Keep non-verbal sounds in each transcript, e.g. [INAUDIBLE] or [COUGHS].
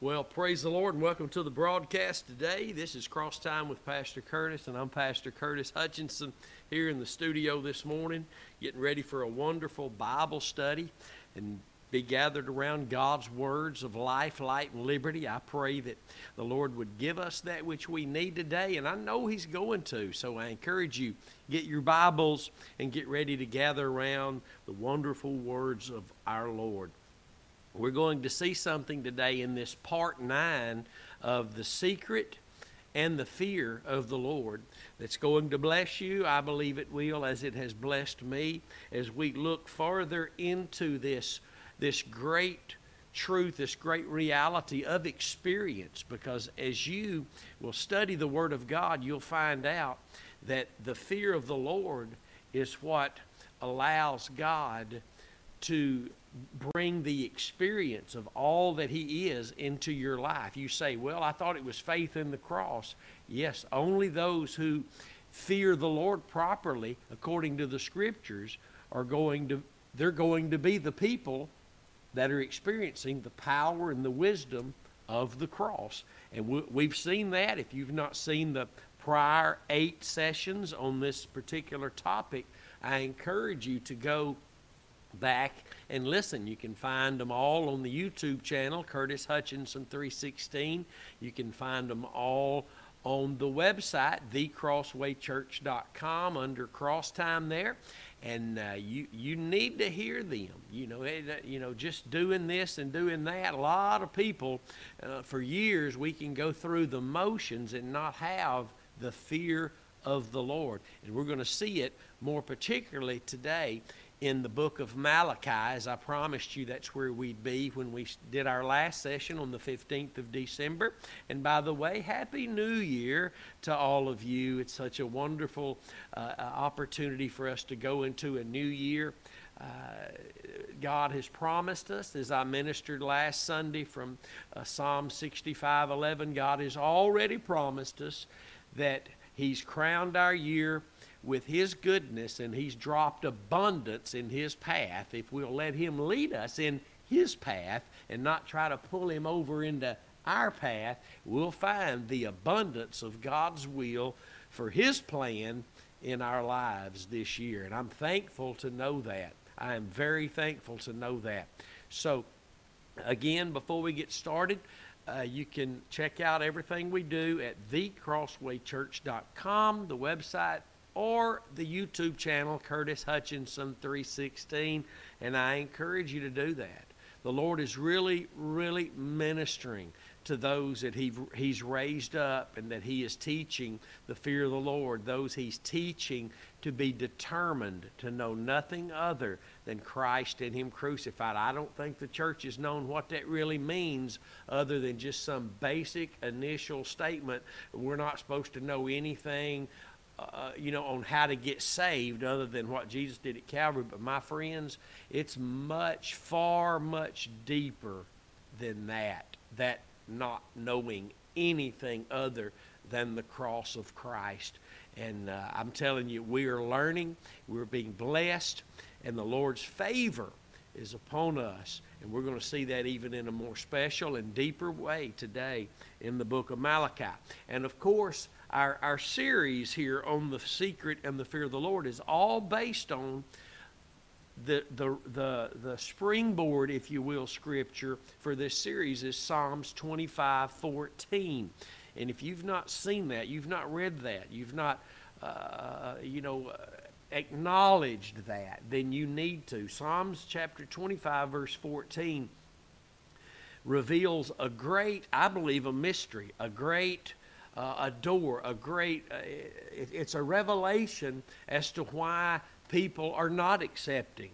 Well, praise the Lord and welcome to the broadcast today. This is Cross Time with Pastor Curtis, and I'm Pastor Curtis Hutchinson here in the studio this morning, getting ready for a wonderful Bible study and be gathered around God's words of life, light, and liberty. I pray that the Lord would give us that which we need today, and I know He's going to. So I encourage you, get your Bibles and get ready to gather around the wonderful words of our Lord. We're going to see something today in this part nine of the secret and the fear of the Lord that's going to bless you. I believe it will, as it has blessed me, as we look farther into this, this great truth, this great reality of experience. Because as you will study the Word of God, you'll find out that the fear of the Lord is what allows God to bring the experience of all that He is into your life. You say, Well, I thought it was faith in the cross. Yes, only those who fear the Lord properly, according to the Scriptures, are going to they're going to be the people that are experiencing the power and the wisdom of the cross. And we've seen that. If you've not seen the prior eight sessions on this particular topic, I encourage you to go back and listen. You can find them all on the YouTube channel, Curtis Hutchinson 316. You can find them all on the website, thecrosswaychurch.com, under Cross Time there. And uh, you you need to hear them. You know, it, uh, you know, just doing this and doing that. A lot of people, uh, for years, we can go through the motions and not have the fear of the Lord. And we're going to see it more particularly today in the book of Malachi, as I promised you that's where we'd be when we did our last session on the 15th of December. And by the way, Happy New Year to all of you. It's such a wonderful uh, uh opportunity for us to go into a new year. Uh, God has promised us, as I ministered last Sunday from uh, Psalm 65 11, God has already promised us that He's crowned our year with His goodness and He's dropped abundance in His path, if we'll let Him lead us in His path and not try to pull Him over into our path, we'll find the abundance of God's will for His plan in our lives this year. And I'm thankful to know that. I am very thankful to know that. So, again, before we get started, uh, you can check out everything we do at thecrosswaychurch.com, the website or the YouTube channel, Curtis Hutchinson 316, and I encourage you to do that. The Lord is really, really ministering to those that he, He's raised up and that He is teaching the fear of the Lord, those He's teaching to be determined to know nothing other than Christ and Him crucified. I don't think the church has known what that really means other than just some basic initial statement. We're not supposed to know anything uh, you know, on how to get saved other than what Jesus did at Calvary. But my friends, it's much, far, much deeper than that. That not knowing anything other than the cross of Christ. And uh, I'm telling you, we are learning, we're being blessed, and the Lord's favor is upon us. And we're going to see that even in a more special and deeper way today in the book of Malachi. And of course, our, our series here on the secret and the fear of the Lord is all based on the, the, the, the springboard, if you will, scripture for this series is Psalms 25 14. And if you've not seen that, you've not read that, you've not, uh, you know, acknowledged that, then you need to. Psalms chapter 25, verse 14 reveals a great, I believe, a mystery, a great uh, a door, a great, uh, it, it's a revelation as to why people are not accepting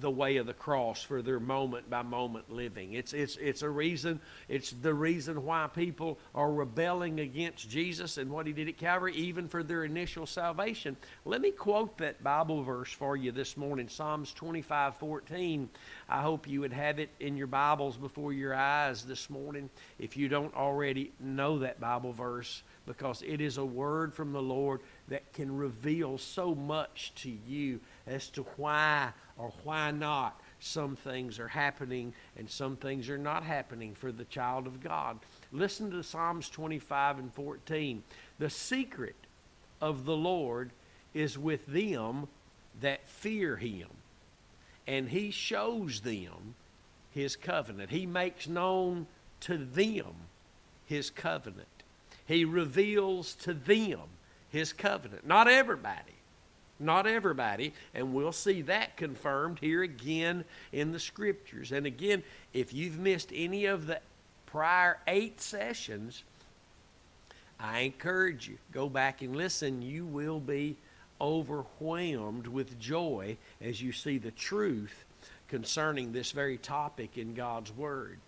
the way of the cross for their moment by moment living. It's, it's, it's a reason, it's the reason why people are rebelling against Jesus and what he did at Calvary, even for their initial salvation. Let me quote that Bible verse for you this morning, Psalms 25 14. I hope you would have it in your Bibles before your eyes this morning if you don't already know that Bible verse, because it is a word from the Lord that can reveal so much to you as to why or why not some things are happening and some things are not happening for the child of God. Listen to Psalms 25 and 14. The secret of the Lord is with them that fear him, and he shows them his covenant. He makes known to them his covenant. He reveals to them his covenant. Not everybody. Not everybody. And we'll see that confirmed here again in the scriptures. And again, if you've missed any of the prior eight sessions, I encourage you, go back and listen. You will be overwhelmed with joy as you see the truth concerning this very topic in God's Word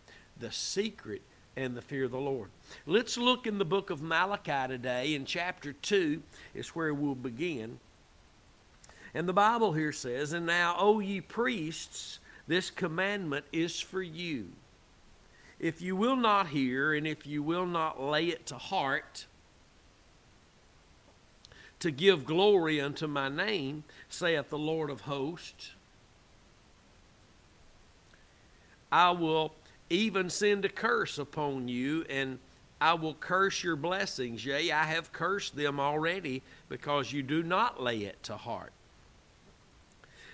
the secret and the fear of the Lord. Let's look in the book of Malachi today, in chapter 2 is where we'll begin. And the Bible here says, And now, O ye priests, this commandment is for you. If you will not hear, and if you will not lay it to heart, to give glory unto my name, saith the Lord of hosts, I will even send a curse upon you, and I will curse your blessings. Yea, I have cursed them already, because you do not lay it to heart.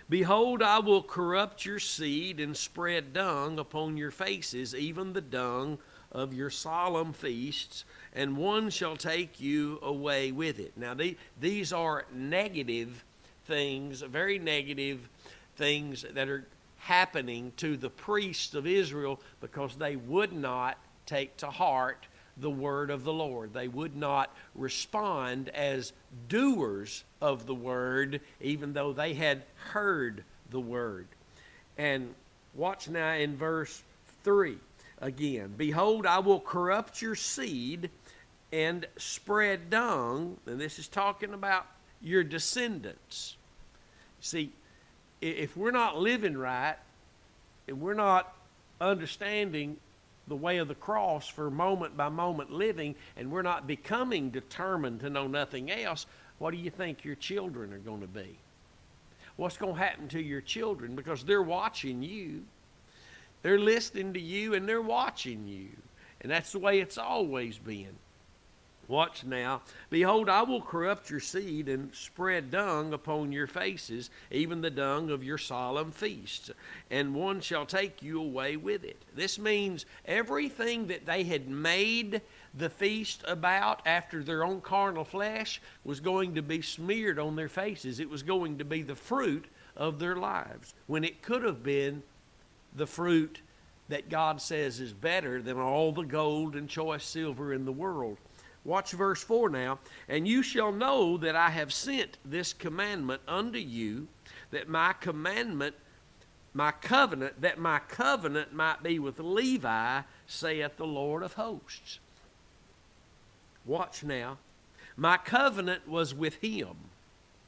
Behold, I will corrupt your seed and spread dung upon your faces, even the dung of your solemn feasts, and one shall take you away with it. Now, the, these are negative things, very negative things that are happening to the priests of Israel because they would not take to heart the word of the Lord. They would not respond as doers of the word, even though they had heard the word. And watch now in verse 3 again Behold, I will corrupt your seed and spread dung. And this is talking about your descendants. See, if we're not living right and we're not understanding the way of the cross for moment by moment living, and we're not becoming determined to know nothing else, what do you think your children are going to be? What's going to happen to your children? Because they're watching you, they're listening to you, and they're watching you. And that's the way it's always been. Watch now. Behold, I will corrupt your seed and spread dung upon your faces, even the dung of your solemn feasts, and one shall take you away with it. This means everything that they had made the feast about after their own carnal flesh was going to be smeared on their faces. It was going to be the fruit of their lives, when it could have been the fruit that God says is better than all the gold and choice silver in the world. Watch verse 4 now. And you shall know that I have sent this commandment unto you, that my commandment, my covenant, that my covenant might be with Levi, saith the Lord of hosts. Watch now. My covenant was with him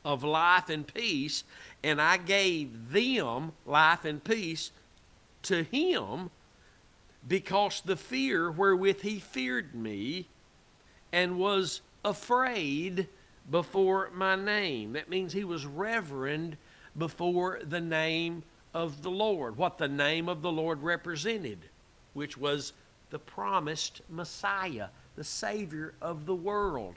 of life and peace, and I gave them life and peace to him because the fear wherewith he feared me and was afraid before my name. That means he was reverent before the name of the Lord, what the name of the Lord represented, which was the promised Messiah, the Savior of the world.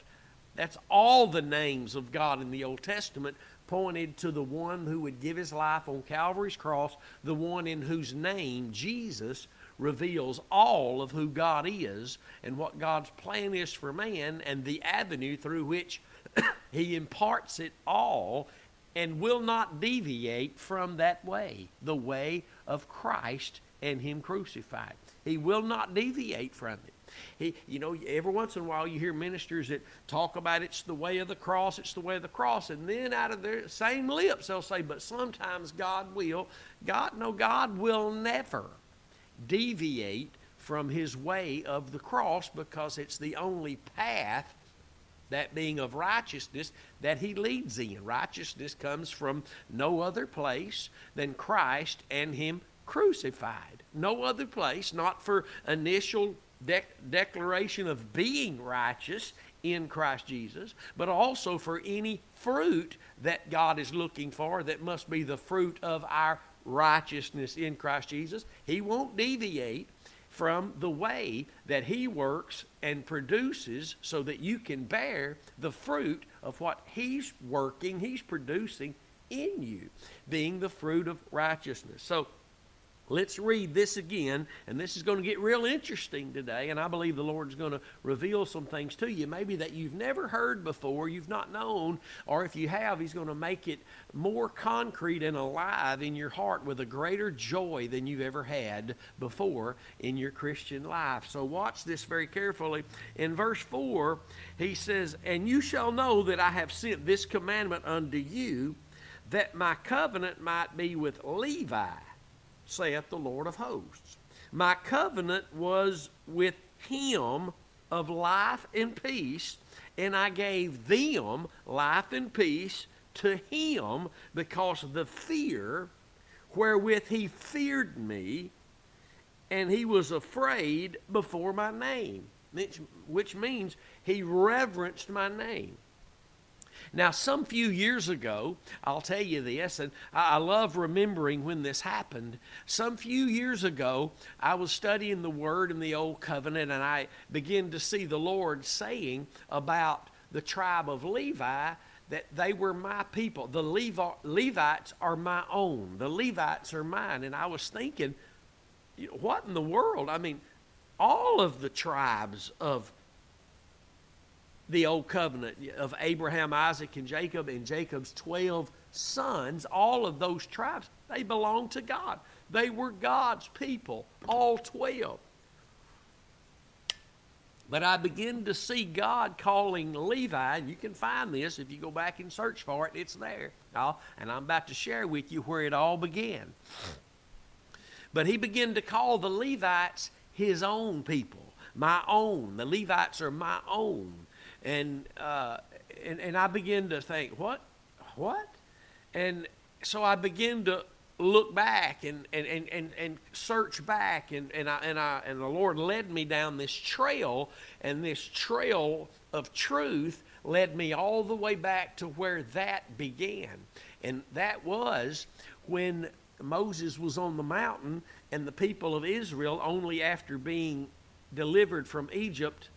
That's all the names of God in the Old Testament pointed to the one who would give his life on Calvary's cross, the one in whose name, Jesus, reveals all of who God is and what God's plan is for man and the avenue through which [COUGHS] he imparts it all and will not deviate from that way, the way of Christ and him crucified. He will not deviate from it. He, you know, every once in a while you hear ministers that talk about it's the way of the cross, it's the way of the cross, and then out of their same lips they'll say, but sometimes God will. God, no, God will never deviate from his way of the cross because it's the only path that being of righteousness that he leads in. Righteousness comes from no other place than Christ and him crucified. No other place, not for initial de- declaration of being righteous in Christ Jesus, but also for any fruit that God is looking for that must be the fruit of our righteousness in Christ Jesus. He won't deviate from the way that He works and produces so that you can bear the fruit of what He's working, He's producing in you, being the fruit of righteousness. So, Let's read this again, and this is going to get real interesting today, and I believe the Lord's going to reveal some things to you, maybe that you've never heard before, you've not known, or if you have, He's going to make it more concrete and alive in your heart with a greater joy than you've ever had before in your Christian life. So watch this very carefully. In verse 4, he says, And you shall know that I have sent this commandment unto you, that my covenant might be with Levi saith the Lord of hosts. My covenant was with him of life and peace, and I gave them life and peace to him because of the fear wherewith he feared me, and he was afraid before my name, which, which means he reverenced my name. Now, some few years ago, I'll tell you this, and I love remembering when this happened. Some few years ago, I was studying the Word in the Old Covenant, and I began to see the Lord saying about the tribe of Levi that they were my people. The Levi- Levites are my own. The Levites are mine. And I was thinking, what in the world? I mean, all of the tribes of the old covenant of Abraham, Isaac, and Jacob, and Jacob's 12 sons, all of those tribes, they belonged to God. They were God's people, all 12. But I begin to see God calling Levi, and you can find this if you go back and search for it, it's there. And I'm about to share with you where it all began. But he began to call the Levites his own people, my own. The Levites are my own and uh, and and I begin to think, what, what, and so I begin to look back and and, and, and, and search back and, and I and I and the Lord led me down this trail and this trail of truth led me all the way back to where that began. And that was when Moses was on the mountain and the people of Israel only after being delivered from Egypt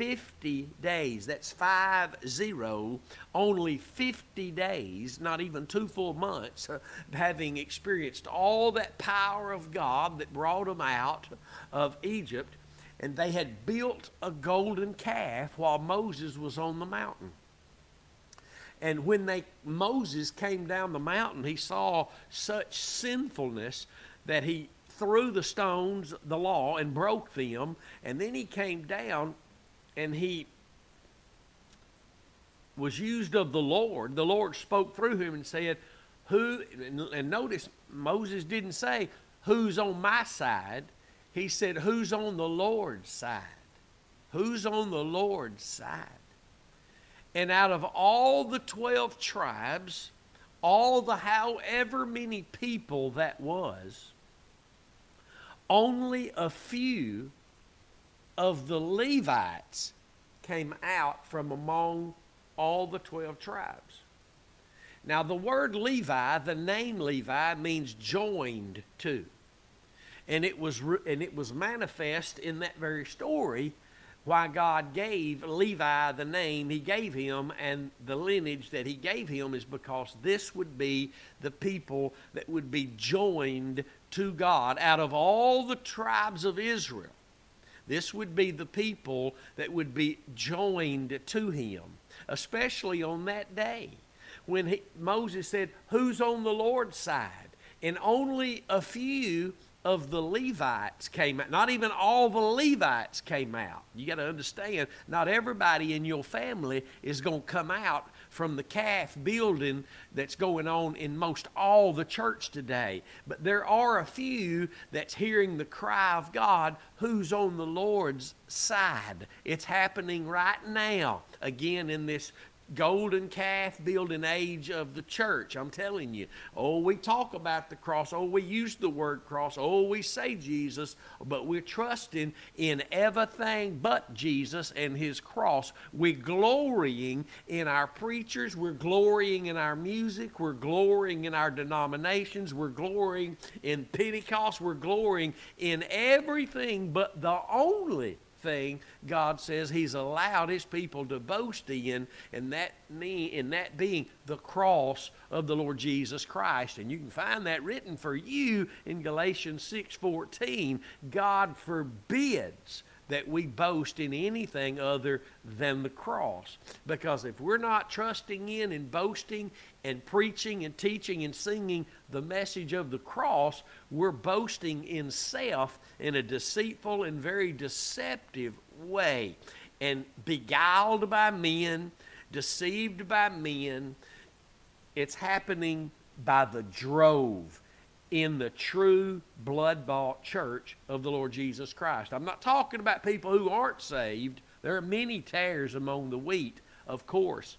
50 days. That's five zero. Only 50 days, not even two full months, uh, having experienced all that power of God that brought them out of Egypt. And they had built a golden calf while Moses was on the mountain. And when they Moses came down the mountain, he saw such sinfulness that he threw the stones, the law, and broke them. And then he came down and he was used of the Lord, the Lord spoke through him and said, Who, and notice Moses didn't say, Who's on my side? He said, Who's on the Lord's side? Who's on the Lord's side? And out of all the 12 tribes, all the however many people that was, only a few of the Levites came out from among all the 12 tribes. Now, the word Levi, the name Levi, means joined to. And it was, and it was manifest in that very story why God gave Levi the name he gave him and the lineage that he gave him is because this would be the people that would be joined to God out of all the tribes of Israel. This would be the people that would be joined to him, especially on that day when he, Moses said, Who's on the Lord's side? And only a few of the Levites came out. Not even all the Levites came out. You got to understand, not everybody in your family is going to come out from the calf building that's going on in most all the church today. But there are a few that's hearing the cry of God who's on the Lord's side. It's happening right now, again, in this golden calf building age of the church. I'm telling you. Oh, we talk about the cross. Oh, we use the word cross. Oh, we say Jesus, but we're trusting in everything but Jesus and his cross. We're glorying in our preachers. We're glorying in our music. We're glorying in our denominations. We're glorying in Pentecost. We're glorying in everything but the only thing God says He's allowed His people to boast in, and that in that being the cross of the Lord Jesus Christ. And you can find that written for you in Galatians 6:14. God forbids that we boast in anything other than the cross. Because if we're not trusting in and boasting and preaching and teaching and singing the message of the cross, we're boasting in self in a deceitful and very deceptive way. And beguiled by men, deceived by men, it's happening by the drove in the true blood bought church of the Lord Jesus Christ. I'm not talking about people who aren't saved. There are many tares among the wheat, of course.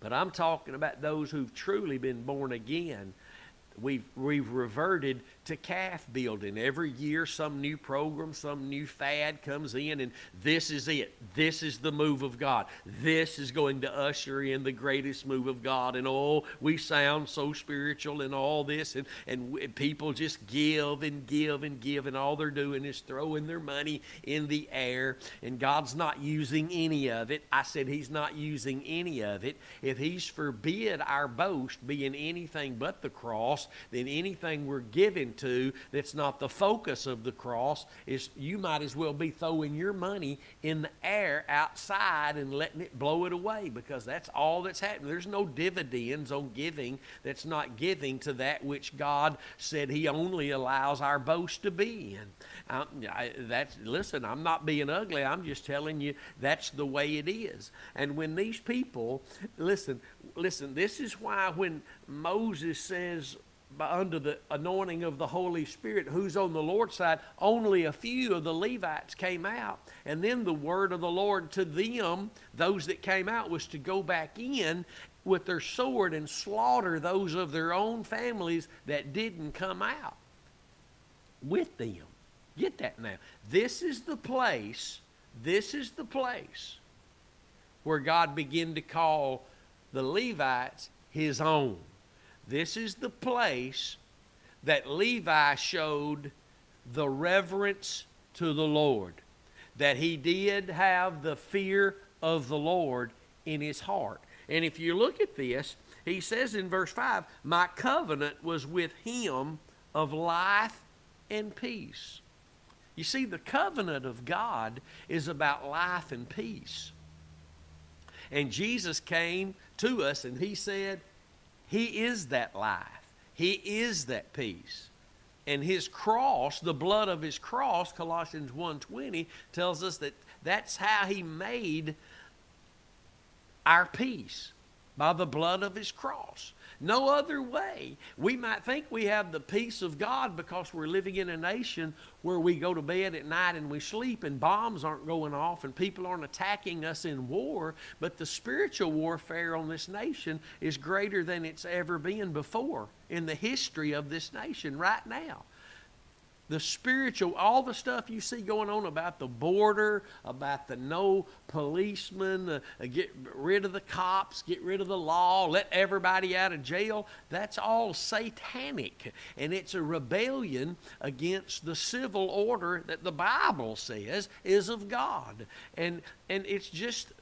But I'm talking about those who've truly been born again We've, we've reverted to calf building. Every year, some new program, some new fad comes in, and this is it. This is the move of God. This is going to usher in the greatest move of God. And oh, we sound so spiritual and all this, and, and people just give and give and give, and all they're doing is throwing their money in the air, and God's not using any of it. I said He's not using any of it. If He's forbid our boast being anything but the cross, then anything we're given to that's not the focus of the cross is you might as well be throwing your money in the air outside and letting it blow it away because that's all that's happening. There's no dividends on giving that's not giving to that which God said He only allows our boast to be in. Um, I, that's listen. I'm not being ugly. I'm just telling you that's the way it is. And when these people listen, listen. This is why when Moses says under the anointing of the Holy Spirit, who's on the Lord's side, only a few of the Levites came out. And then the word of the Lord to them, those that came out, was to go back in with their sword and slaughter those of their own families that didn't come out with them. Get that now. This is the place, this is the place where God began to call the Levites his own. This is the place that Levi showed the reverence to the Lord, that he did have the fear of the Lord in his heart. And if you look at this, he says in verse 5 My covenant was with him of life and peace. You see, the covenant of God is about life and peace. And Jesus came to us and he said, he is that life. He is that peace. And his cross, the blood of his cross, Colossians 1:20 tells us that that's how he made our peace by the blood of his cross. No other way. We might think we have the peace of God because we're living in a nation where we go to bed at night and we sleep and bombs aren't going off and people aren't attacking us in war. But the spiritual warfare on this nation is greater than it's ever been before in the history of this nation right now the spiritual, all the stuff you see going on about the border, about the no policemen, uh, get rid of the cops, get rid of the law, let everybody out of jail, that's all satanic. And it's a rebellion against the civil order that the Bible says is of God. And, and it's just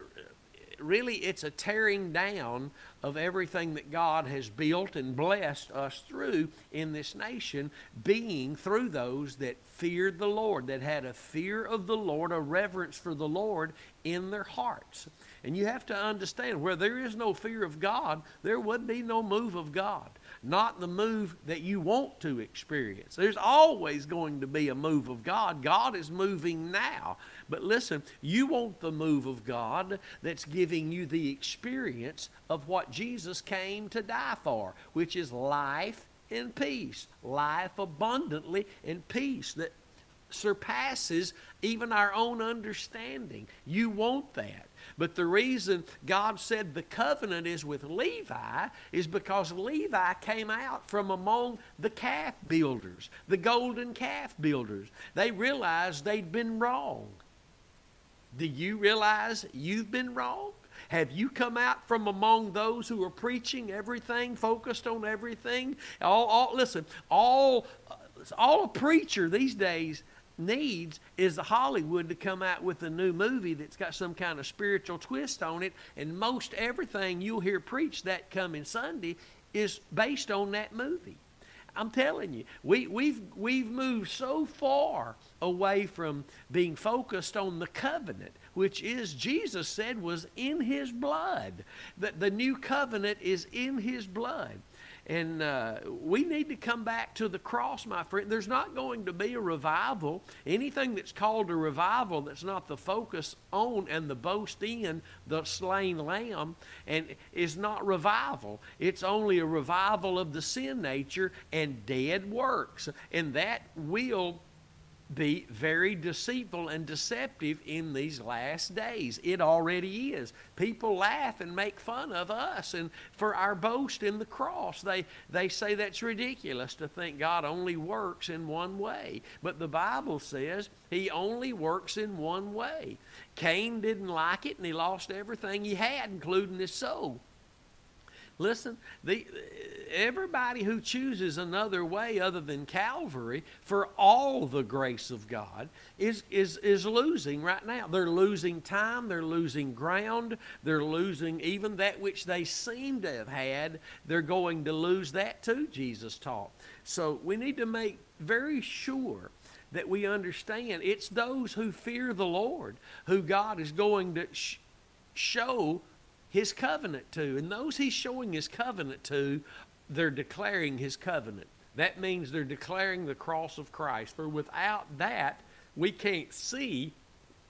really it's a tearing down of everything that God has built and blessed us through in this nation, being through those that feared the Lord, that had a fear of the Lord, a reverence for the Lord in their hearts. And you have to understand where there is no fear of God, there would be no move of God not the move that you want to experience. There's always going to be a move of God. God is moving now. But listen, you want the move of God that's giving you the experience of what Jesus came to die for, which is life and peace. Life abundantly and peace that surpasses even our own understanding. You want that. But the reason God said the covenant is with Levi is because Levi came out from among the calf builders, the golden calf builders. They realized they'd been wrong. Do you realize you've been wrong? Have you come out from among those who are preaching everything, focused on everything? All, all listen, all all a preacher these days needs is Hollywood to come out with a new movie that's got some kind of spiritual twist on it, and most everything you'll hear preached that coming Sunday is based on that movie. I'm telling you, we, we've, we've moved so far away from being focused on the covenant, which is, Jesus said, was in his blood. That the new covenant is in his blood. And uh, we need to come back to the cross, my friend. There's not going to be a revival. Anything that's called a revival that's not the focus on and the boast in the slain lamb and is not revival. It's only a revival of the sin nature and dead works. And that will be very deceitful and deceptive in these last days. It already is. People laugh and make fun of us and for our boast in the cross. They they say that's ridiculous to think God only works in one way. But the Bible says he only works in one way. Cain didn't like it and he lost everything he had including his soul. Listen, the, everybody who chooses another way other than Calvary for all the grace of God is, is, is losing right now. They're losing time, they're losing ground, they're losing even that which they seem to have had. They're going to lose that too, Jesus taught. So we need to make very sure that we understand it's those who fear the Lord who God is going to sh- show his covenant to. And those he's showing his covenant to, they're declaring his covenant. That means they're declaring the cross of Christ. For without that, we can't see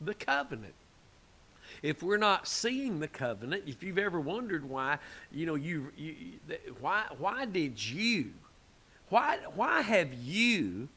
the covenant. If we're not seeing the covenant, if you've ever wondered why, you know, you, you why why did you, why why have you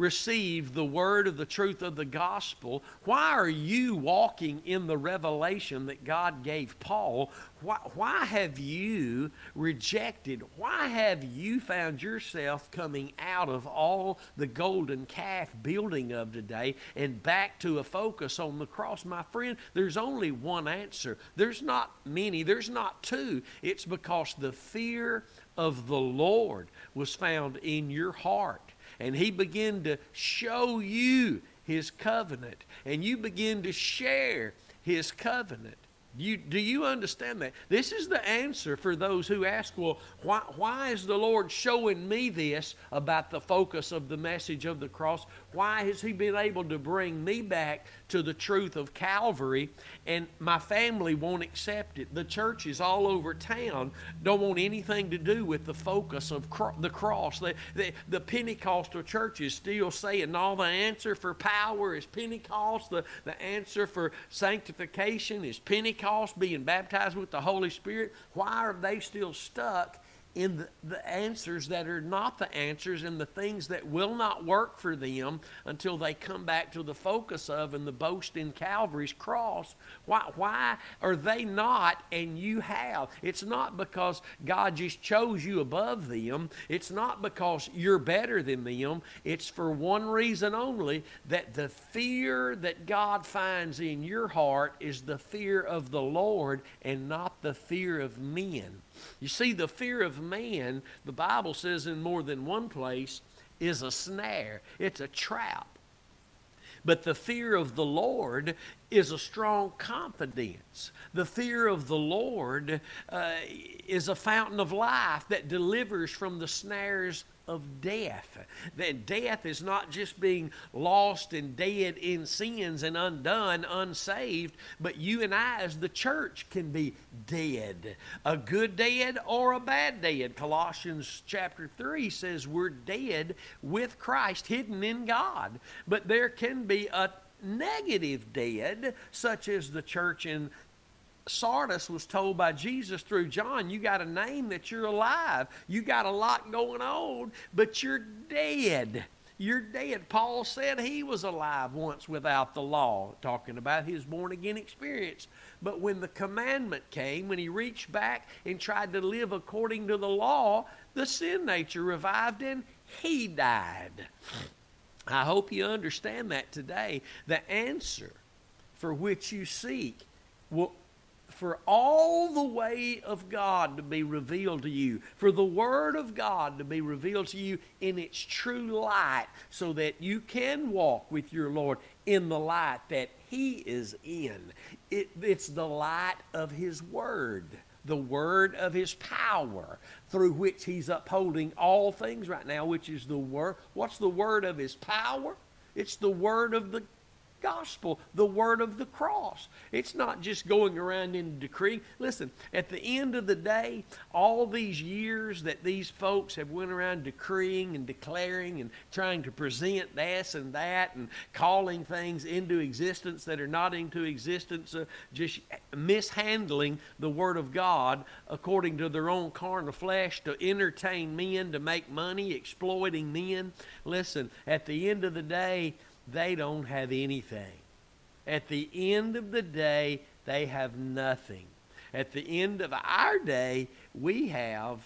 received the word of the truth of the gospel, why are you walking in the revelation that God gave Paul? Why, why have you rejected? Why have you found yourself coming out of all the golden calf building of today and back to a focus on the cross? My friend, there's only one answer. There's not many, there's not two. It's because the fear of the Lord was found in your heart and he began to show you his covenant and you begin to share his covenant you, do you understand that? This is the answer for those who ask, well, why, why is the Lord showing me this about the focus of the message of the cross? Why has He been able to bring me back to the truth of Calvary and my family won't accept it? The churches all over town don't want anything to do with the focus of cro- the cross. The, the, the Pentecostal churches still saying all the answer for power is Pentecost, the, the answer for sanctification is Pentecost, being baptized with the Holy Spirit, why are they still stuck in the, the, answers that are not the answers and the things that will not work for them until they come back to the focus of and the boast in Calvary's cross. Why, why are they not and you have? It's not because God just chose you above them. It's not because you're better than them. It's for one reason only that the fear that God finds in your heart is the fear of the Lord and not the fear of men. You see, the fear of man, the Bible says in more than one place, is a snare, it's a trap. But the fear of the Lord is a strong confidence. The fear of the Lord uh, is a fountain of life that delivers from the snares of death. That death is not just being lost and dead in sins and undone, unsaved, but you and I, as the church, can be dead. A good dead or a bad dead. Colossians chapter 3 says we're dead with Christ, hidden in God. But there can be a negative dead, such as the church in Sardis was told by Jesus through John, you got a name that you're alive. You got a lot going on, but you're dead. You're dead. Paul said he was alive once without the law, talking about his born again experience. But when the commandment came, when he reached back and tried to live according to the law, the sin nature revived and he died. I hope you understand that today. The answer for which you seek will for all the way of God to be revealed to you, for the Word of God to be revealed to you in its true light, so that you can walk with your Lord in the light that He is in. It, it's the light of His Word, the Word of His power, through which He's upholding all things right now, which is the Word. What's the Word of His power? It's the Word of the gospel, the word of the cross. It's not just going around and decreeing. Listen, at the end of the day, all these years that these folks have went around decreeing and declaring and trying to present this and that and calling things into existence that are not into existence, uh, just mishandling the word of God according to their own carnal flesh to entertain men, to make money, exploiting men. Listen, at the end of the day, they don't have anything. At the end of the day, they have nothing. At the end of our day, we have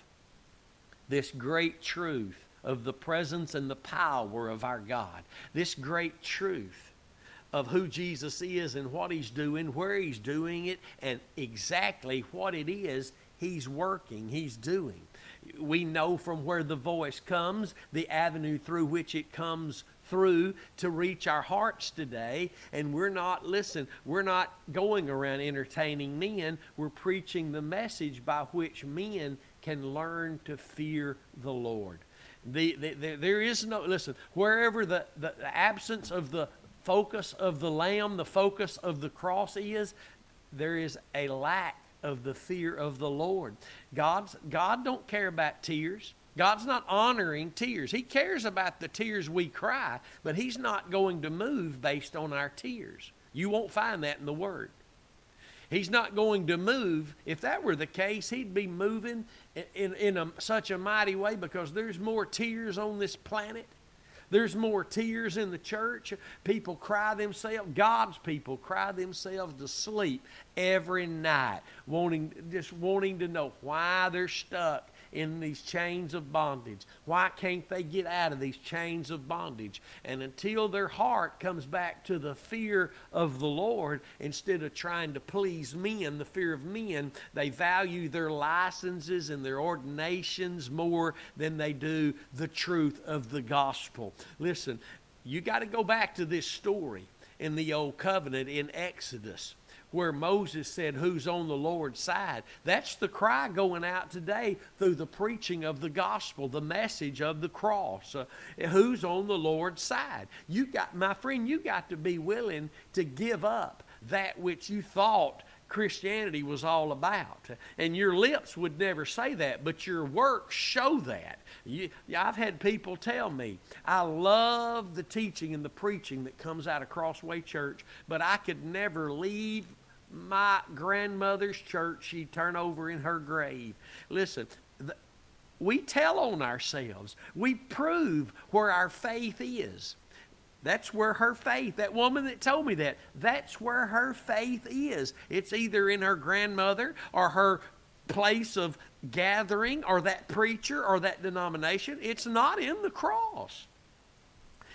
this great truth of the presence and the power of our God. This great truth of who Jesus is and what he's doing, where he's doing it, and exactly what it is he's working, he's doing. We know from where the voice comes, the avenue through which it comes through to reach our hearts today. And we're not, listen, we're not going around entertaining men. We're preaching the message by which men can learn to fear the Lord. The, the, the, there is no, listen, wherever the, the, the absence of the focus of the Lamb, the focus of the cross is, there is a lack of the fear of the Lord. God's, God don't care about tears. God's not honoring tears. He cares about the tears we cry, but He's not going to move based on our tears. You won't find that in the Word. He's not going to move. If that were the case, He'd be moving in, in, in a, such a mighty way because there's more tears on this planet. There's more tears in the church. People cry themselves, God's people cry themselves to sleep every night, wanting just wanting to know why they're stuck in these chains of bondage? Why can't they get out of these chains of bondage? And until their heart comes back to the fear of the Lord, instead of trying to please men, the fear of men, they value their licenses and their ordinations more than they do the truth of the gospel. Listen, you got to go back to this story in the Old Covenant in Exodus where Moses said, Who's on the Lord's side? That's the cry going out today through the preaching of the gospel, the message of the cross. Uh, who's on the Lord's side? You got, my friend, you got to be willing to give up that which you thought Christianity was all about. And your lips would never say that, but your works show that. You, I've had people tell me, I love the teaching and the preaching that comes out of Crossway Church, but I could never leave my grandmother's church she'd turn over in her grave. Listen, the, we tell on ourselves. We prove where our faith is. That's where her faith, that woman that told me that, that's where her faith is. It's either in her grandmother or her place of gathering or that preacher or that denomination. It's not in the cross.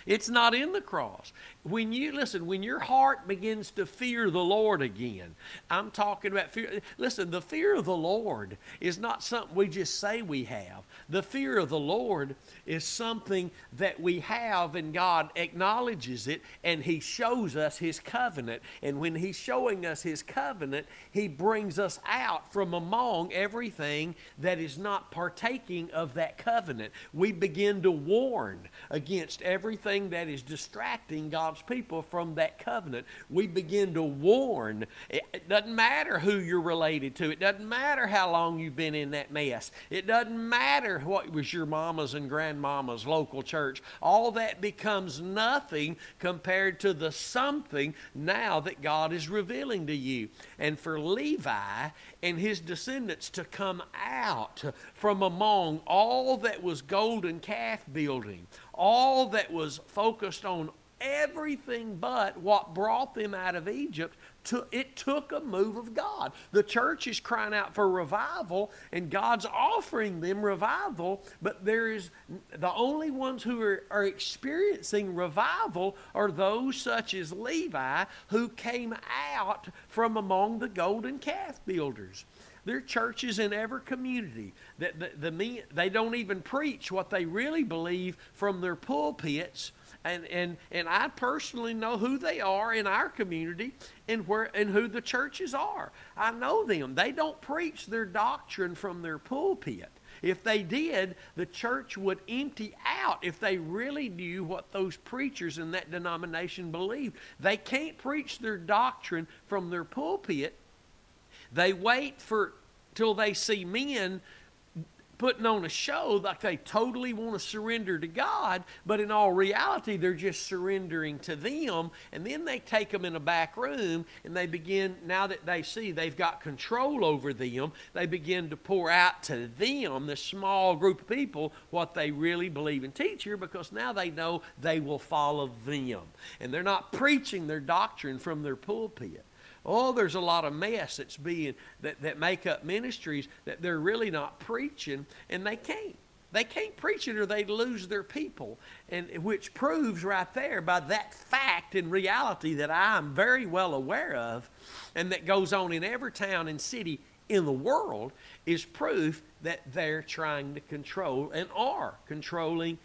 It's not in the cross. When you listen, when your heart begins to fear the Lord again, I'm talking about fear. Listen, the fear of the Lord is not something we just say we have. The fear of the Lord is something that we have, and God acknowledges it, and He shows us His covenant. And when He's showing us His covenant, He brings us out from among everything that is not partaking of that covenant. We begin to warn against everything that is distracting God God's people from that covenant. We begin to warn. It, doesn't matter who you're related to, it doesn't matter how long you've been in that mess, it doesn't matter what was your mama's and grandmama's local church. All that becomes nothing compared to the something now that God is revealing to you. And for Levi and his descendants to come out from among all that was golden calf building, all that was focused on everything but what brought them out of Egypt. It took a move of God. The church is crying out for revival, and God's offering them revival, but there is the only ones who are, are experiencing revival are those such as Levi who came out from among the golden calf builders. There are churches in every community that the, the, they don't even preach what they really believe from their pulpits and, and, and I personally know who they are in our community and where and who the churches are. I know them. They don't preach their doctrine from their pulpit. If they did, the church would empty out if they really knew what those preachers in that denomination believed. They can't preach their doctrine from their pulpit. They wait for till they see men putting on a show like they totally want to surrender to God, but in all reality, they're just surrendering to them. And then they take them in a back room and they begin, now that they see they've got control over them, they begin to pour out to them, this small group of people, what they really believe and teach here because now they know they will follow them. And they're not preaching their doctrine from their pulpit. Oh, there's a lot of mess that's being that, that make up ministries that they're really not preaching, and they can't. They can't preach it or they lose their people. And which proves right there by that fact and reality that I am very well aware of and that goes on in every town and city in the world is proof that they're trying to control and are controlling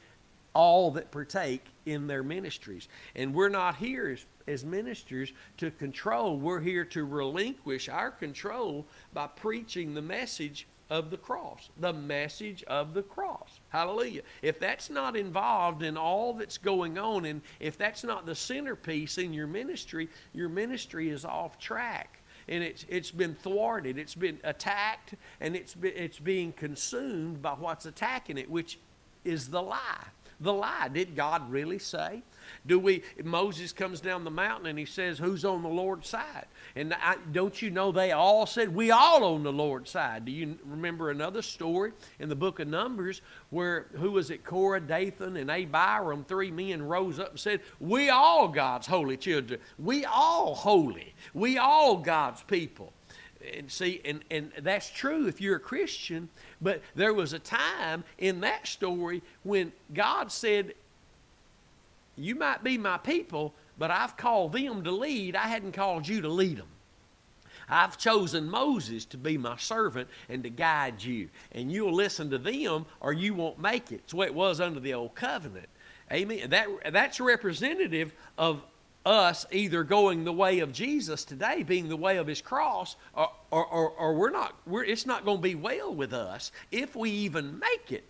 all that partake in their ministries. And we're not here as, as ministers to control, we're here to relinquish our control by preaching the message of the cross. The message of the cross. Hallelujah. If that's not involved in all that's going on, and if that's not the centerpiece in your ministry, your ministry is off track and it's, it's been thwarted, it's been attacked, and it's, it's being consumed by what's attacking it, which is the lie the lie. Did God really say? Do we? Moses comes down the mountain and he says, "Who's on the Lord's side?" And I, don't you know they all said, "We all on the Lord's side." Do you remember another story in the book of Numbers where who was it? Korah, Dathan, and Abiram, three men rose up and said, "We all God's holy children. We all holy. We all God's people." And see, and, and that's true if you're a Christian, but there was a time in that story when God said, You might be my people, but I've called them to lead. I hadn't called you to lead them. I've chosen Moses to be my servant and to guide you. And you'll listen to them or you won't make it. It's what it was under the old covenant. Amen. That, that's representative of us either going the way of Jesus today, being the way of his cross, or, or, or, or we're not, we're, it's not going to be well with us if we even make it.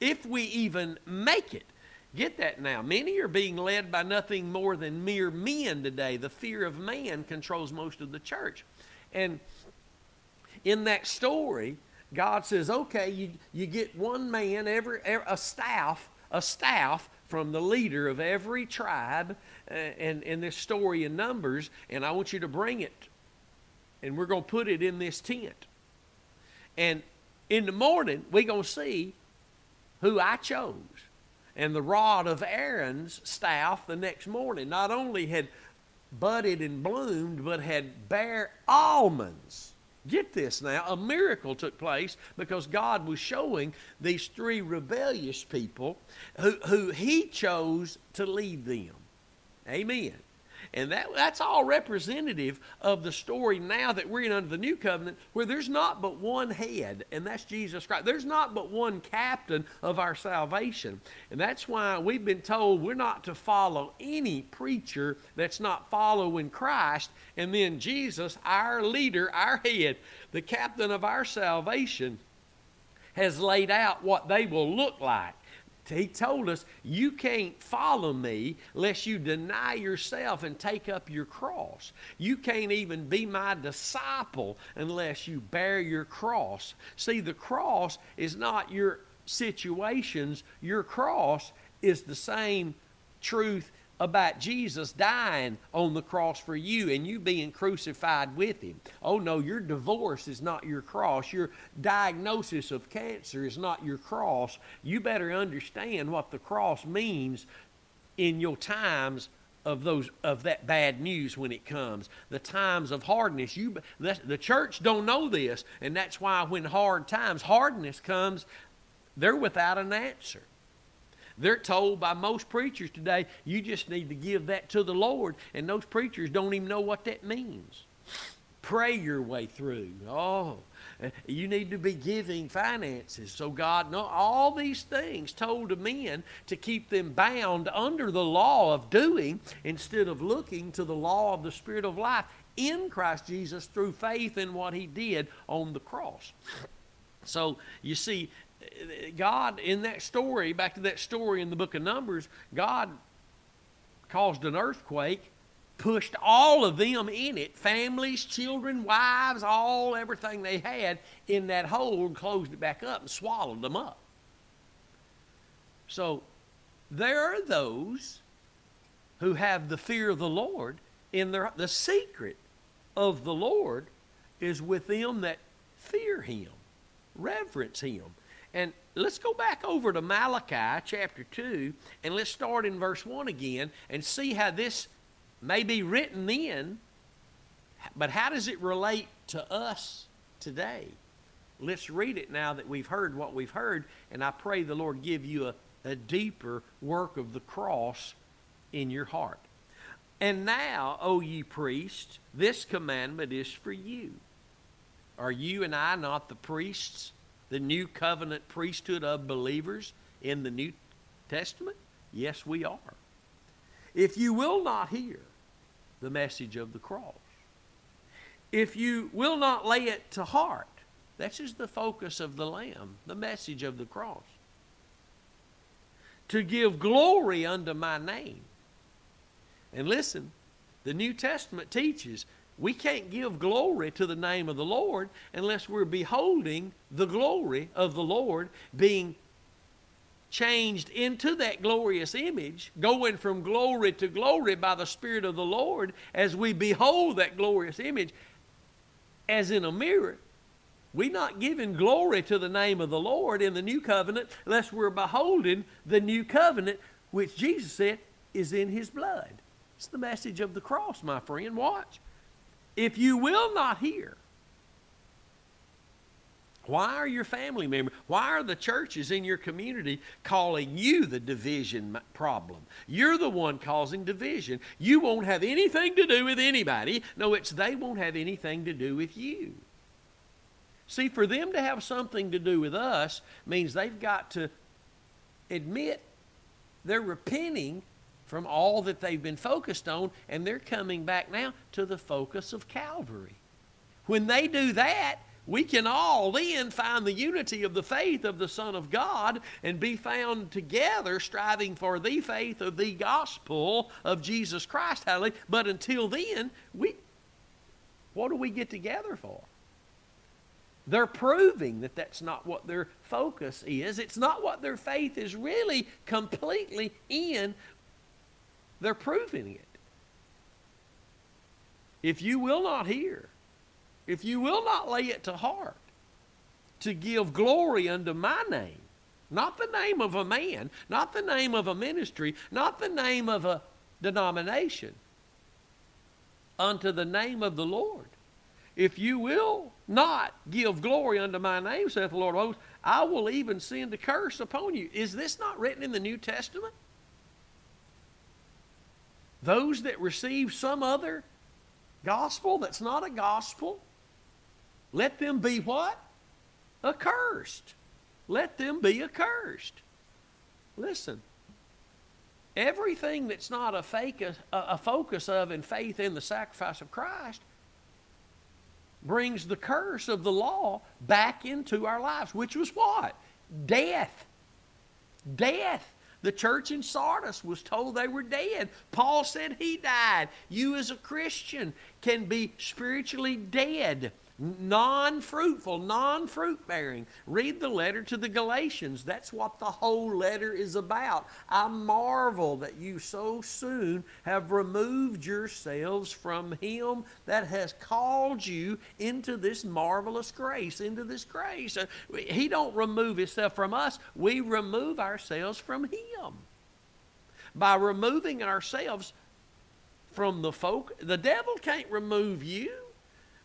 If we even make it. Get that now. Many are being led by nothing more than mere men today. The fear of man controls most of the church. And in that story, God says, okay, you, you get one man, every, a staff, a staff from the leader of every tribe uh, and this story in Numbers, and I want you to bring it. And we're going to put it in this tent. And in the morning, we're going to see who I chose. And the rod of Aaron's staff the next morning not only had budded and bloomed, but had bare almonds. Get this now, a miracle took place because God was showing these three rebellious people who, who He chose to lead them. Amen. And that, that's all representative of the story now that we're in under the new covenant, where there's not but one head, and that's Jesus Christ. There's not but one captain of our salvation. And that's why we've been told we're not to follow any preacher that's not following Christ. And then Jesus, our leader, our head, the captain of our salvation, has laid out what they will look like he told us, You can't follow me lest you deny yourself and take up your cross. You can't even be my disciple unless you bear your cross. See, the cross is not your situations, your cross is the same truth about Jesus dying on the cross for you and you being crucified with him. Oh no, your divorce is not your cross. Your diagnosis of cancer is not your cross. You better understand what the cross means in your times of those of that bad news when it comes the times of hardness you the church don't know this and that's why when hard times hardness comes they're without an answer they're told by most preachers today, you just need to give that to the Lord, and those preachers don't even know what that means. Pray your way through. Oh, you need to be giving finances. So God, no, all these things told to men to keep them bound under the law of doing instead of looking to the law of the Spirit of life in Christ Jesus through faith in what He did on the cross. So you see, God, in that story, back to that story in the book of Numbers, God caused an earthquake, pushed all of them in it families, children, wives, all, everything they had in that hole, and closed it back up and swallowed them up. So there are those who have the fear of the Lord in their the secret of the Lord is with them that fear him, reverence him. And let's go back over to Malachi chapter 2 and let's start in verse 1 again and see how this may be written then, but how does it relate to us today? Let's read it now that we've heard what we've heard, and I pray the Lord give you a, a deeper work of the cross in your heart. And now, O ye priests, this commandment is for you. Are you and I not the priests the new covenant priesthood of believers in the New Testament? Yes, we are. If you will not hear the message of the cross, if you will not lay it to heart, this is the focus of the Lamb, the message of the cross. To give glory unto my name. And listen, the New Testament teaches we can't give glory to the name of the Lord unless we're beholding the glory of the Lord being changed into that glorious image, going from glory to glory by the Spirit of the Lord as we behold that glorious image as in a mirror. We're not giving glory to the name of the Lord in the new covenant unless we're beholding the new covenant, which Jesus said is in his blood. It's the message of the cross, my friend. Watch. If you will not hear, why are your family members, why are the churches in your community calling you the division problem? You're the one causing division. You won't have anything to do with anybody. No, it's they won't have anything to do with you. See, for them to have something to do with us means they've got to admit they're repenting from all that they've been focused on, and they're coming back now to the focus of Calvary. When they do that, we can all then find the unity of the faith of the Son of God and be found together striving for the faith of the gospel of Jesus Christ. Hallelujah. But until then, we what do we get together for? They're proving that that's not what their focus is. It's not what their faith is really completely in they're proving it. If you will not hear, if you will not lay it to heart, to give glory unto my name, not the name of a man, not the name of a ministry, not the name of a denomination, unto the name of the Lord. If you will not give glory unto my name, saith the Lord of hosts, I will even send a curse upon you. Is this not written in the New Testament? Those that receive some other gospel that's not a gospel, let them be what? Accursed. Let them be accursed. Listen, everything that's not a, fake, a, a focus of and faith in the sacrifice of Christ brings the curse of the law back into our lives, which was what? Death. Death. The church in Sardis was told they were dead. Paul said he died. You, as a Christian, can be spiritually dead non fruitful, non fruit bearing. Read the letter to the Galatians. That's what the whole letter is about. I marvel that you so soon have removed yourselves from Him that has called you into this marvelous grace, into this grace. Uh, he don't remove Himself from us, we remove ourselves from Him. By removing ourselves from the folk, the devil can't remove you.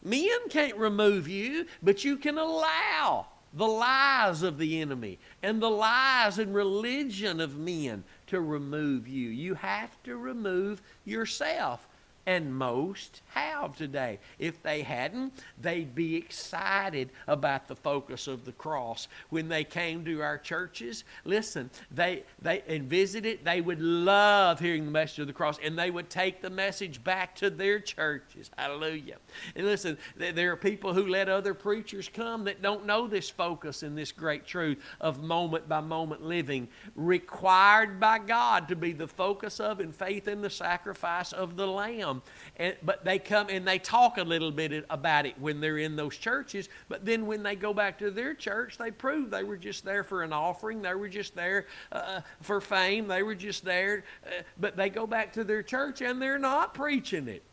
Men can't remove you, but you can allow the lies of the enemy and the lies and religion of men to remove you. You have to remove yourself and most have today. If they hadn't, they'd be excited about the focus of the cross. When they came to our churches, listen, they they and visited, they would love hearing the message of the cross, and they would take the message back to their churches. Hallelujah. And listen, there are people who let other preachers come that don't know this focus and this great truth of moment by moment living, required by God to be the focus of and faith in the sacrifice of the Lamb come. And, but they come and they talk a little bit about it when they're in those churches. But then when they go back to their church, they prove they were just there for an offering. They were just there uh, for fame. They were just there. Uh, but they go back to their church and they're not preaching it.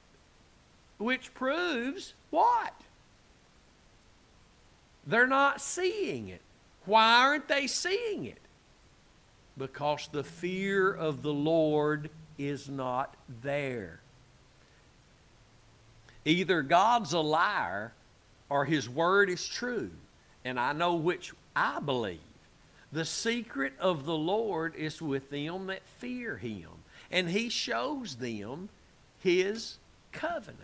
Which proves what? They're not seeing it. Why aren't they seeing it? Because the fear of the Lord is not there. Either God's a liar or his word is true. And I know which I believe. The secret of the Lord is with them that fear him. And he shows them his covenant.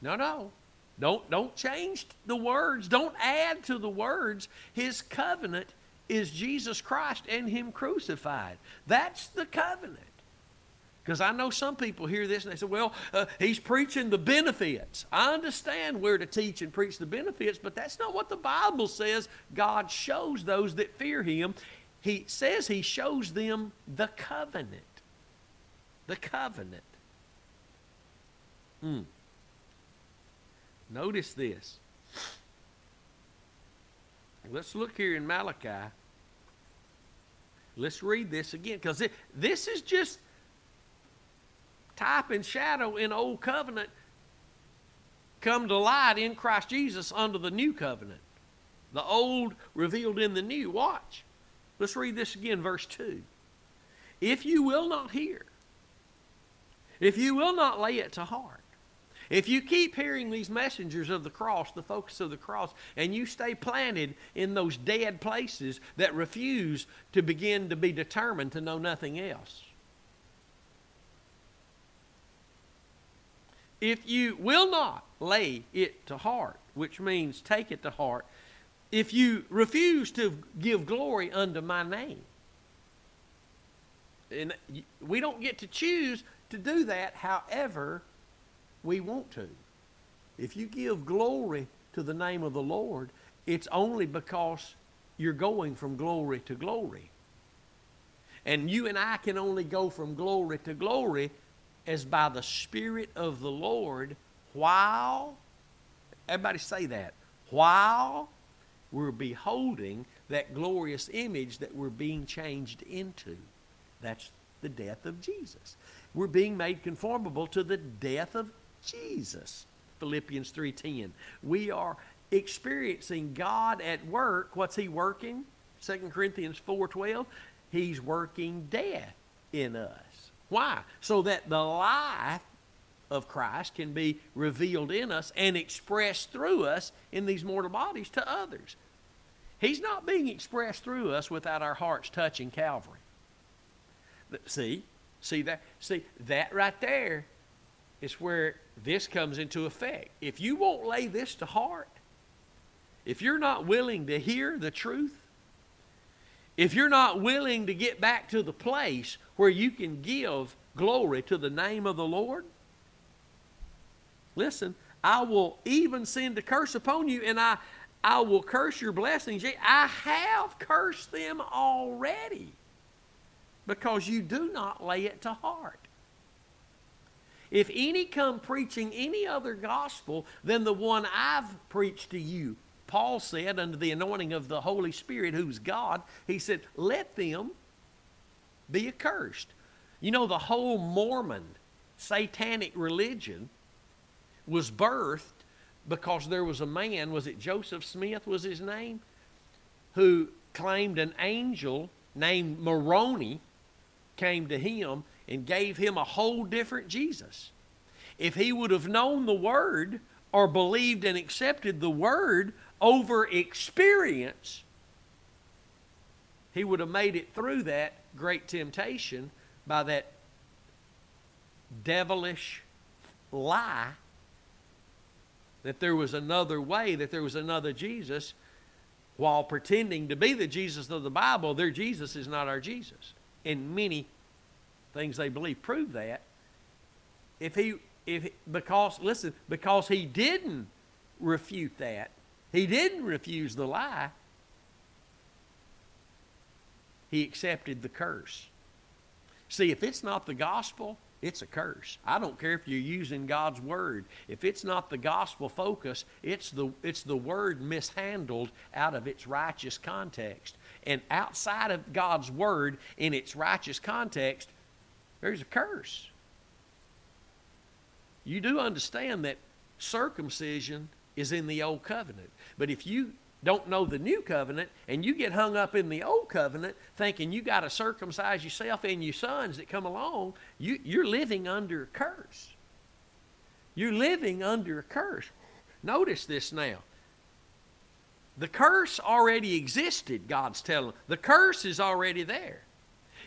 No, no. Don't, don't change the words. Don't add to the words. His covenant is Jesus Christ and Him crucified. That's the covenant. Because I know some people hear this and they say, well, uh, he's preaching the benefits. I understand where to teach and preach the benefits, but that's not what the Bible says. God shows those that fear him. He says he shows them the covenant. The covenant. Hmm. Notice this. Let's look here in Malachi. Let's read this again because this is just type and shadow in old covenant come to light in Christ Jesus under the new covenant. The old revealed in the new. Watch. Let's read this again, verse 2. If you will not hear, if you will not lay it to heart, if you keep hearing these messengers of the cross, the focus of the cross, and you stay planted in those dead places that refuse to begin to be determined to know nothing else, if you will not lay it to heart, which means take it to heart, if you refuse to give glory unto my name, and we don't get to choose to do that however we want to. If you give glory to the name of the Lord, it's only because you're going from glory to glory. And you and I can only go from glory to glory as by the Spirit of the Lord while, everybody say that, while we're beholding that glorious image that we're being changed into. That's the death of Jesus. We're being made conformable to the death of Jesus. Philippians 3:10. We are experiencing God at work. What's he working? 2 Corinthians 4:12. He's working death in us. Why? So that the life of Christ can be revealed in us and expressed through us in these mortal bodies to others. He's not being expressed through us without our hearts touching Calvary. See, see that, see that right there is where this comes into effect. If you won't lay this to heart, if you're not willing to hear the truth, if you're not willing to get back to the place where you can give glory to the name of the Lord, listen, I will even send a curse upon you, and I, I will curse your blessings. I have cursed them already because you do not lay it to heart. if any come preaching any other gospel than the one I've preached to you, Paul said, under the anointing of the Holy Spirit, who's God, he said, let them be accursed. You know, the whole Mormon satanic religion was birthed because there was a man, was it Joseph Smith was his name, who claimed an angel named Moroni came to him and gave him a whole different Jesus. If he would have known the Word or believed and accepted the Word over experience, he would have made it through that great temptation by that devilish lie that there was another way, that there was another Jesus, while pretending to be the Jesus of the Bible, their Jesus is not our Jesus. And many things they believe prove that. If he, if because listen, because he didn't refute that, he didn't refuse the lie. He accepted the curse. See, if it's not the gospel, it's a curse. I don't care if you're using God's word. If it's not the gospel focus, it's the it's the word mishandled out of its righteous context. And outside of God's word in its righteous context, there's a curse. You do understand that circumcision is in the old covenant. But if you don't know the new covenant and you get hung up in the old covenant thinking you got to circumcise yourself and your sons that come along, you, you're living under a curse. You're living under a curse. Notice this now. The curse already existed, God's telling. The curse is already there.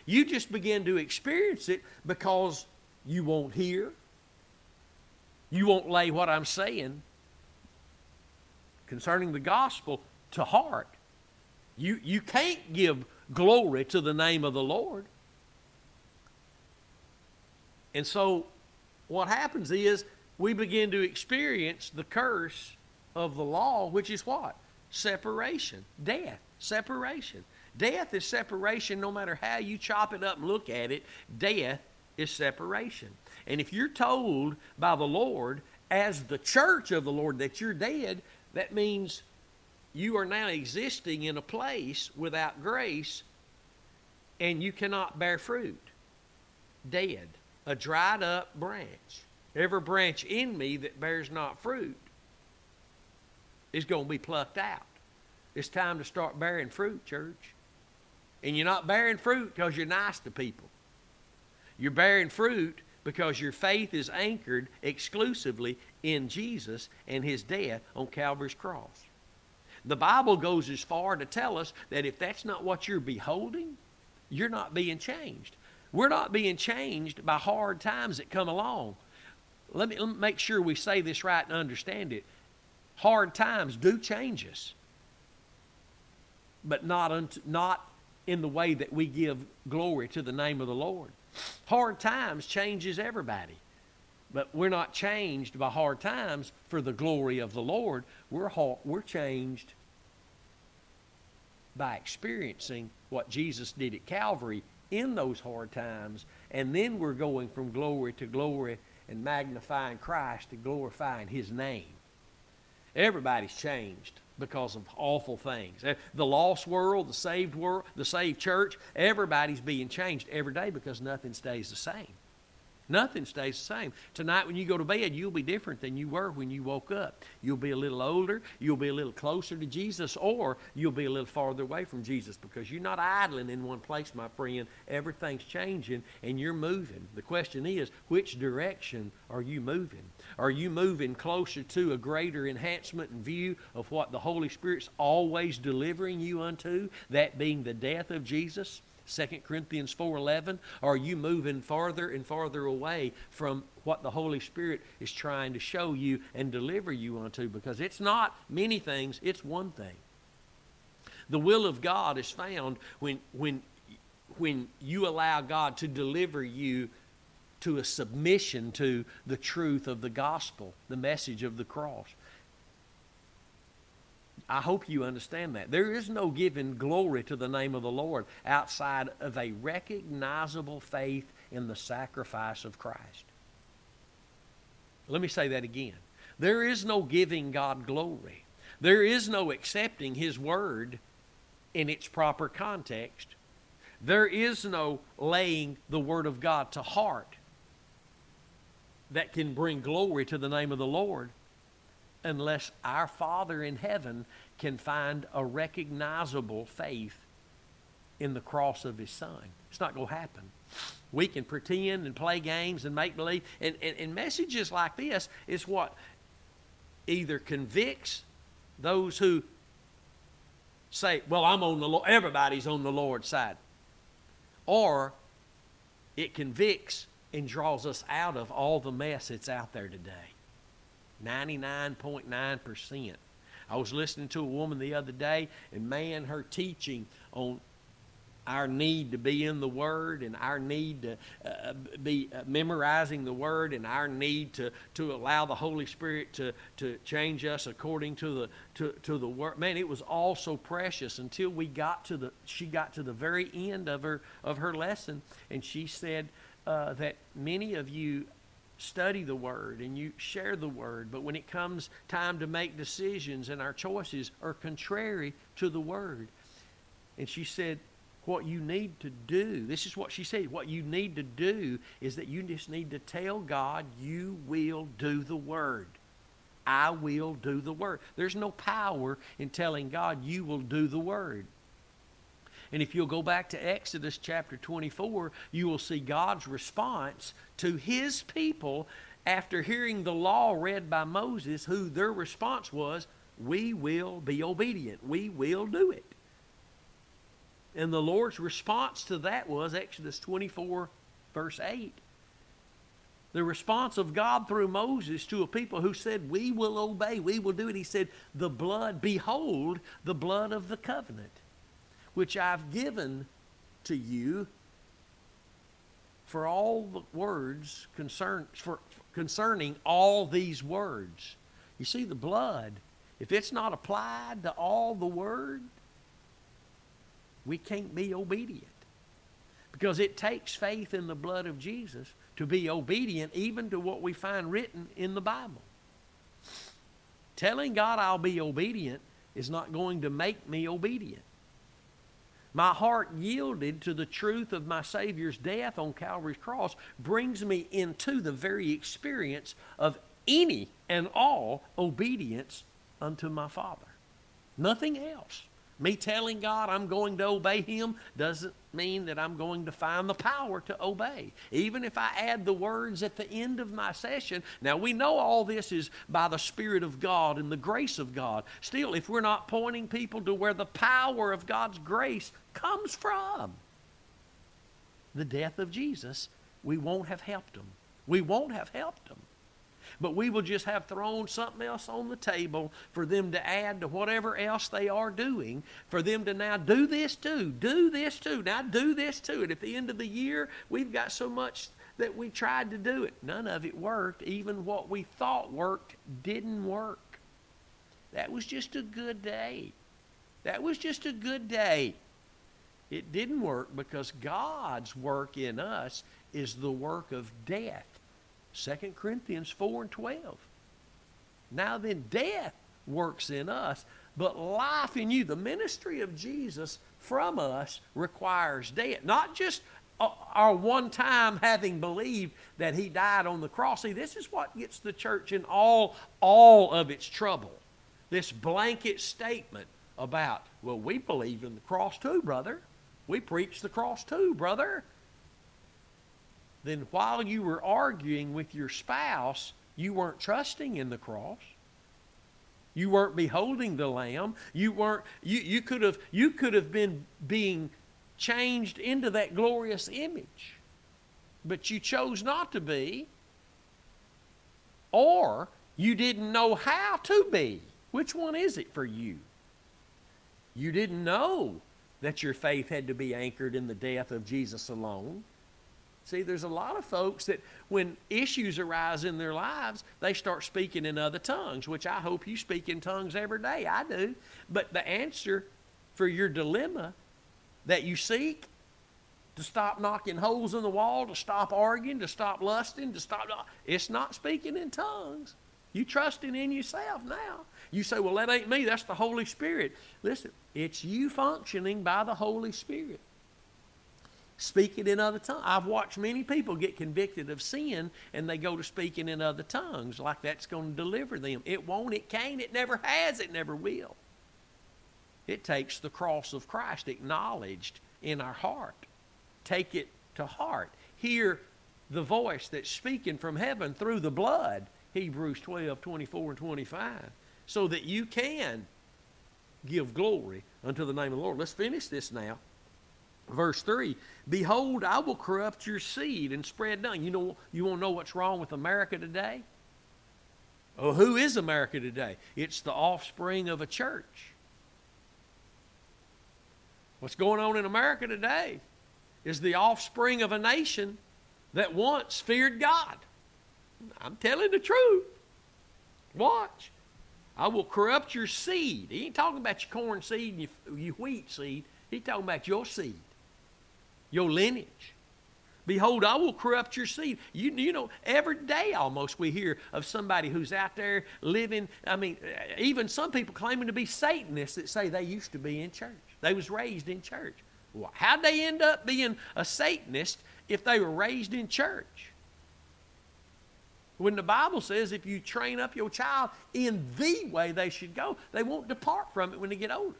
You just begin to experience it because you won't hear. You won't lay what I'm saying concerning the gospel to heart. You, you can't give glory to the name of the Lord. And so what happens is we begin to experience the curse of the law, which is what? Separation, death, separation. Death is separation no matter how you chop it up and look at it. Death is separation. And if you're told by the Lord, as the church of the Lord, that you're dead, that means you are now existing in a place without grace and you cannot bear fruit. Dead, a dried up branch. Every branch in me that bears not fruit is going to be plucked out. It's time to start bearing fruit, church. And you're not bearing fruit because you're nice to people. You're bearing fruit because your faith is anchored exclusively in Jesus and his death on Calvary's cross. The Bible goes as far to tell us that if that's not what you're beholding, you're not being changed. We're not being changed by hard times that come along. Let me, let me make sure we say this right and understand it. Hard times do change us, but not, unto, not in the way that we give glory to the name of the Lord. Hard times changes everybody. But we're not changed by hard times for the glory of the Lord. We're, we're changed by experiencing what Jesus did at Calvary in those hard times. And then we're going from glory to glory and magnifying Christ and glorifying His name. Everybody's changed because of awful things. Eh, the lost world, the saved world, the saved church, everybody's being changed every day because nothing stays the same. Nothing stays the same. Tonight, when you go to bed, you'll be different than you were when you woke up. You'll be a little older, you'll be a little closer to Jesus, or you'll be a little farther away from Jesus because you're not idling in one place, my friend. Everything's changing and you're moving. The question is, which direction are you moving? Are you moving closer to a greater enhancement and view of what the Holy Spirit's always delivering you unto, that being the death of Jesus? 2 Corinthians 4:11? Are you moving farther and farther away from what the Holy Spirit is trying to show you and deliver you unto? Because it's not many things, it's one thing. The will of God is found when when when you allow God to deliver you to a submission to the truth of the gospel, the message of the cross. I hope you understand that. There is no giving glory to the name of the Lord outside of a recognizable faith in the sacrifice of Christ. Let me say that again. There is no giving God glory. There is no accepting His Word in its proper context. There is no laying the Word of God to heart that can bring glory to the name of the Lord unless our Father in heaven can find a recognizable faith in the cross of His Son. It's not going to happen. We can pretend and play games and make believe. And, and, and messages like this is what either convicts those who say, well, I'm on the Lord, everybody's on the Lord's side. Or it convicts and draws us out of all the mess that's out there today. 99.9%. I was listening to a woman the other day, and man, her teaching on our need to be in the Word and our need to uh, be uh, memorizing the Word and our need to, to allow the Holy Spirit to, to change us according to the to, to the Word. Man, it was all so precious until we got to the she got to the very end of her of her lesson and she said uh, that many of you study the Word and you share the Word, but when it comes time to make decisions and our choices are contrary to the Word. And she said, what you need to do, this is what she said, what you need to do is that you just need to tell God you will do the word. I will do the word. There's no power in telling God you will do the word. And if you'll go back to Exodus chapter 24, you will see God's response to his people after hearing the law read by Moses, who their response was, We will be obedient. We will do it. And the Lord's response to that was Exodus 24, verse 8. The response of God through Moses to a people who said, We will obey, we will do it. He said, The blood, behold, the blood of the covenant, which I've given to you for all the words concern, for, concerning all these words. You see, the blood, if it's not applied to all the word, we can't be obedient. Because it takes faith in the blood of Jesus to be obedient even to what we find written in the Bible. Telling God I'll be obedient is not going to make me obedient. My heart yielded to the truth of my Savior's death on Calvary's cross brings me into the very experience of any and all obedience unto my Father. Nothing else. Me telling God I'm going to obey Him doesn't mean that I'm going to find the power to obey. Even if I add the words at the end of my session, now we know all this is by the Spirit of God and the grace of God. Still, if we're not pointing people to where the power of God's grace comes from, the death of Jesus, we won't have helped them. We won't have helped them but we will just have thrown something else on the table for them to add to whatever else they are doing, for them to now do this too, do this too, now do this too. And at the end of the year, we've got so much that we tried to do it. None of it worked. Even what we thought worked didn't work. That was just a good day. That was just a good day. It didn't work because God's work in us is the work of death. 2 Corinthians 4 and 12. Now then, death works in us, but life in you. The ministry of Jesus from us requires death. Not just our one time having believed that he died on the cross. See, this is what gets the church in all, all of its trouble. This blanket statement about, well, we believe in the cross too, brother. We preach the cross too, brother then while you were arguing with your spouse, you weren't trusting in the cross. You weren't beholding the lamb. You weren't you, you could have you could have been being changed into that glorious image. But you chose not to be. Or you didn't know how to be. Which one is it for you? You didn't know that your faith had to be anchored in the death of Jesus alone. See, there's a lot of folks that when issues arise in their lives, they start speaking in other tongues, which I hope you speak in tongues every day. I do. But the answer for your dilemma that you seek to stop knocking holes in the wall, to stop arguing, to stop lusting, to stop. It's not speaking in tongues. You trusting in yourself now. You say, well, that ain't me. That's the Holy Spirit. Listen, it's you functioning by the Holy Spirit. Speaking in other tongues. I've watched many people get convicted of sin and they go to speaking in other tongues like that's going to deliver them. It won't, it can't, it never has, it never will. It takes the cross of Christ acknowledged in our heart. Take it to heart. Hear the voice that's speaking from heaven through the blood, Hebrews 12, 24, and 25, so that you can give glory unto the name of the Lord. Let's finish this now. Verse 3 Behold, I will corrupt your seed and spread dung. You know, you want to know what's wrong with America today? Oh, who is America today? It's the offspring of a church. What's going on in America today is the offspring of a nation that once feared God. I'm telling the truth. Watch. I will corrupt your seed. He ain't talking about your corn seed and your, your wheat seed. He's talking about your seed, your lineage. Behold, I will corrupt your seed. You, you know, every day almost we hear of somebody who's out there living. I mean, even some people claiming to be Satanists that say they used to be in church. They was raised in church. Well, how'd they end up being a Satanist if they were raised in church? When the Bible says if you train up your child in the way they should go, they won't depart from it when they get older.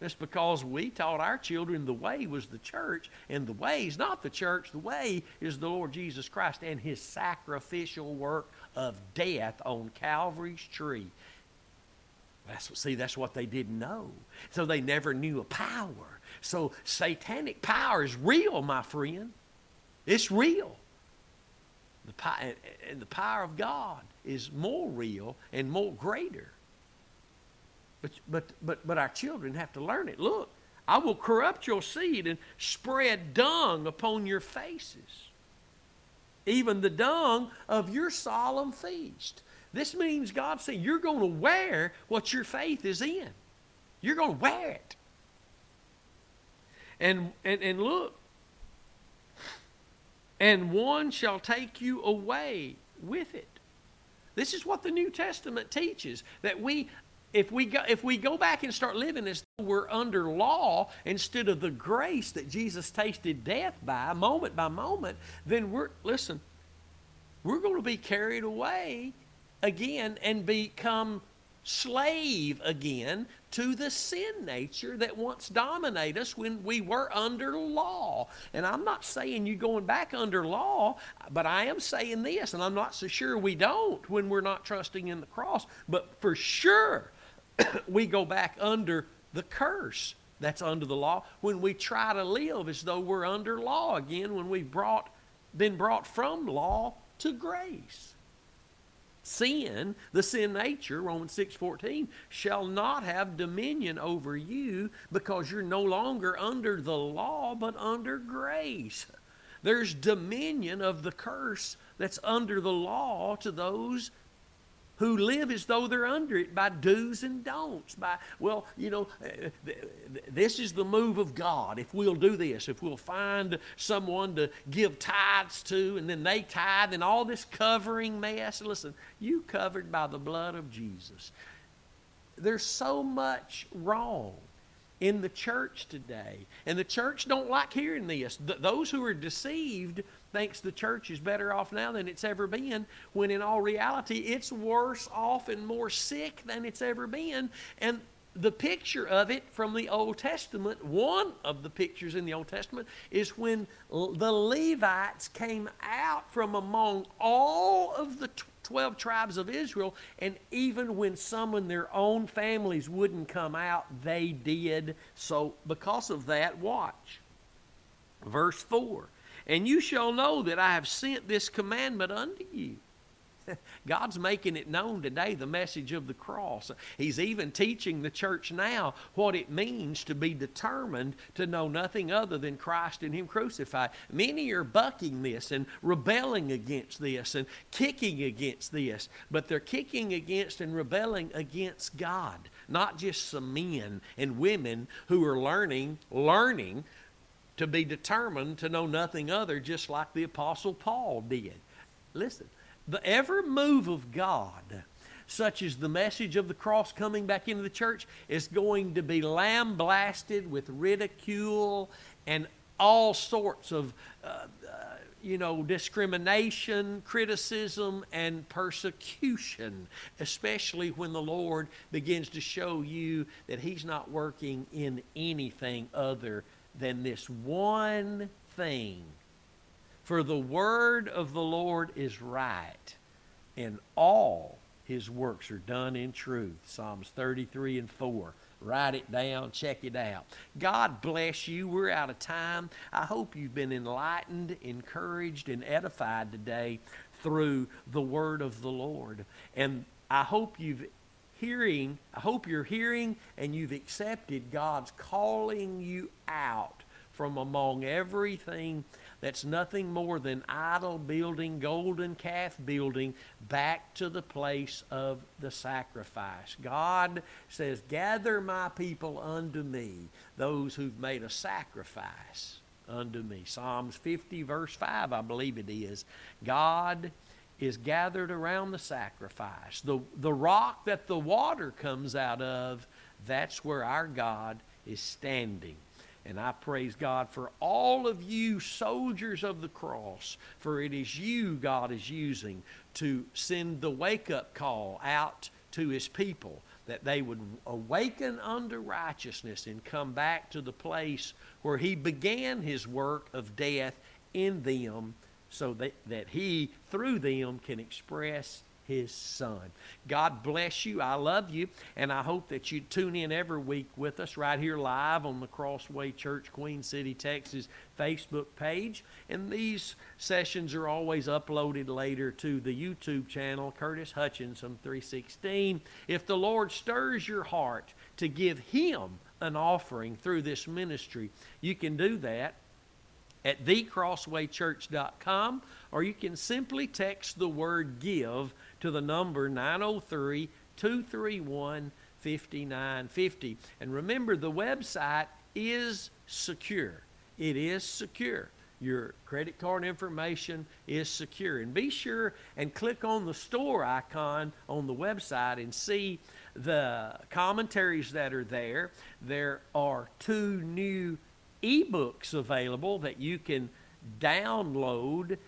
That's because we taught our children the way was the church, and the way is not the church. The way is the Lord Jesus Christ and his sacrificial work of death on Calvary's tree. That's, see, that's what they didn't know. So they never knew a power. So satanic power is real, my friend. It's real. The, and eh, eh, the power of God is more real and more greater. But, but, but, but our children have to learn it. Look, I will corrupt your seed and spread dung upon your faces, even the dung of your solemn feast. This means God saying you're going to wear what your faith is in. You're going to wear it. And, and, and look, and one shall take you away with it. This is what the New Testament teaches that we if we go, if we go back and start living as though we're under law instead of the grace that Jesus tasted death by moment by moment, then we're listen, we're going to be carried away again and become slave again to the sin nature that once dominated us when we were under law. And I'm not saying you're going back under law, but I am saying this, and I'm not so sure we don't when we're not trusting in the cross, but for sure [COUGHS] we go back under the curse that's under the law when we try to live as though we're under law again when we've brought been brought from law to grace sin, the sin nature, Romans 6:14, shall not have dominion over you because you're no longer under the law but under grace. There's dominion of the curse that's under the law to those who live as though they're under it by do's and don'ts. By, well, you know, eh, this is the move of God. If we'll do this, if we'll find someone to give tithes to, and then they tithe, and all this covering mess. Listen, you covered by the blood of Jesus. There's so much wrong in the church today. And the church don't like hearing this. Th- those who are deceived thinks the church is better off now than it's ever been, when in all reality, it's worse off and more sick than it's ever been. And the picture of it from the Old Testament, one of the pictures in the Old Testament, is when the Levites came out from among all of the 12 tribes of Israel, and even when some in their own families wouldn't come out, they did. So, because of that, watch. Verse 4 and you shall know that I have sent this commandment unto you. [LAUGHS] God's making it known today, the message of the cross. He's even teaching the church now what it means to be determined to know nothing other than Christ and Him crucified. Many are bucking this and rebelling against this and kicking against this, but they're kicking against and rebelling against God, not just some men and women who are learning, learning to be determined to know nothing other, just like the Apostle Paul did. Listen, the every move of God, such as the message of the cross coming back into the church, is going to be lambasted with ridicule and all sorts of uh, uh, you know, discrimination, criticism, and persecution, especially when the Lord begins to show you that He's not working in anything other than this one thing. For the word of the Lord is right, and all His works are done in truth. Psalms 33 and 4. Write it down, check it out. God bless you. We're out of time. I hope you've been enlightened, encouraged, and edified today through the word of the Lord. And I hope you've hearing, I hope you're hearing and you've accepted God's calling you out from among everything that's nothing more than idol building, golden calf building, back to the place of the sacrifice. God says, Gather my people unto me, those who've made a sacrifice unto me. Psalms 50, verse 5, I believe it is. God is gathered around the sacrifice. The, the rock that the water comes out of, that's where our God is standing. And I praise God for all of you soldiers of the cross, for it is you God is using to send the wake up call out to his people that they would awaken unto righteousness and come back to the place where he began his work of death in them so that, that he, through them, can express his son. God bless you. I love you. And I hope that you tune in every week with us right here live on the Crossway Church, Queen City, Texas Facebook page. And these sessions are always uploaded later to the YouTube channel, Curtis Hutchinson 316. If the Lord stirs your heart to give him an offering through this ministry, you can do that at thecrosswaychurch.com or you can simply text the word give to the number 903 231 5950. And remember, the website is secure. It is secure. Your credit card information is secure. And be sure and click on the store icon on the website and see the commentaries that are there. There are two new ebooks available that you can download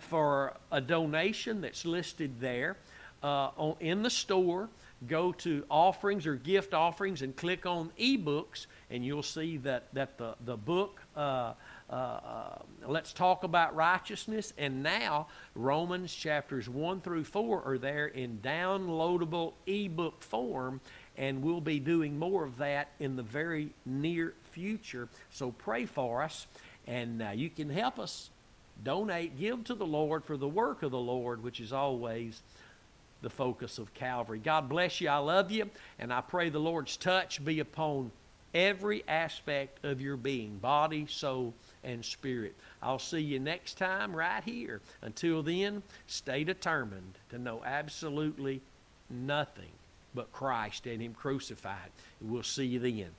for a donation that's listed there uh, on, in the store. Go to offerings or gift offerings and click on ebooks, and you'll see that, that the, the book, uh, uh, uh Let's Talk About Righteousness, and now Romans chapters 1 through 4 are there in downloadable ebook form, and we'll be doing more of that in the very near future. So pray for us, and uh, you can help us donate, give to the Lord for the work of the Lord, which is always the focus of Calvary. God bless you. I love you. And I pray the Lord's touch be upon every aspect of your being body, soul, and spirit. I'll see you next time right here. Until then, stay determined to know absolutely nothing but Christ and Him crucified. We'll see you then.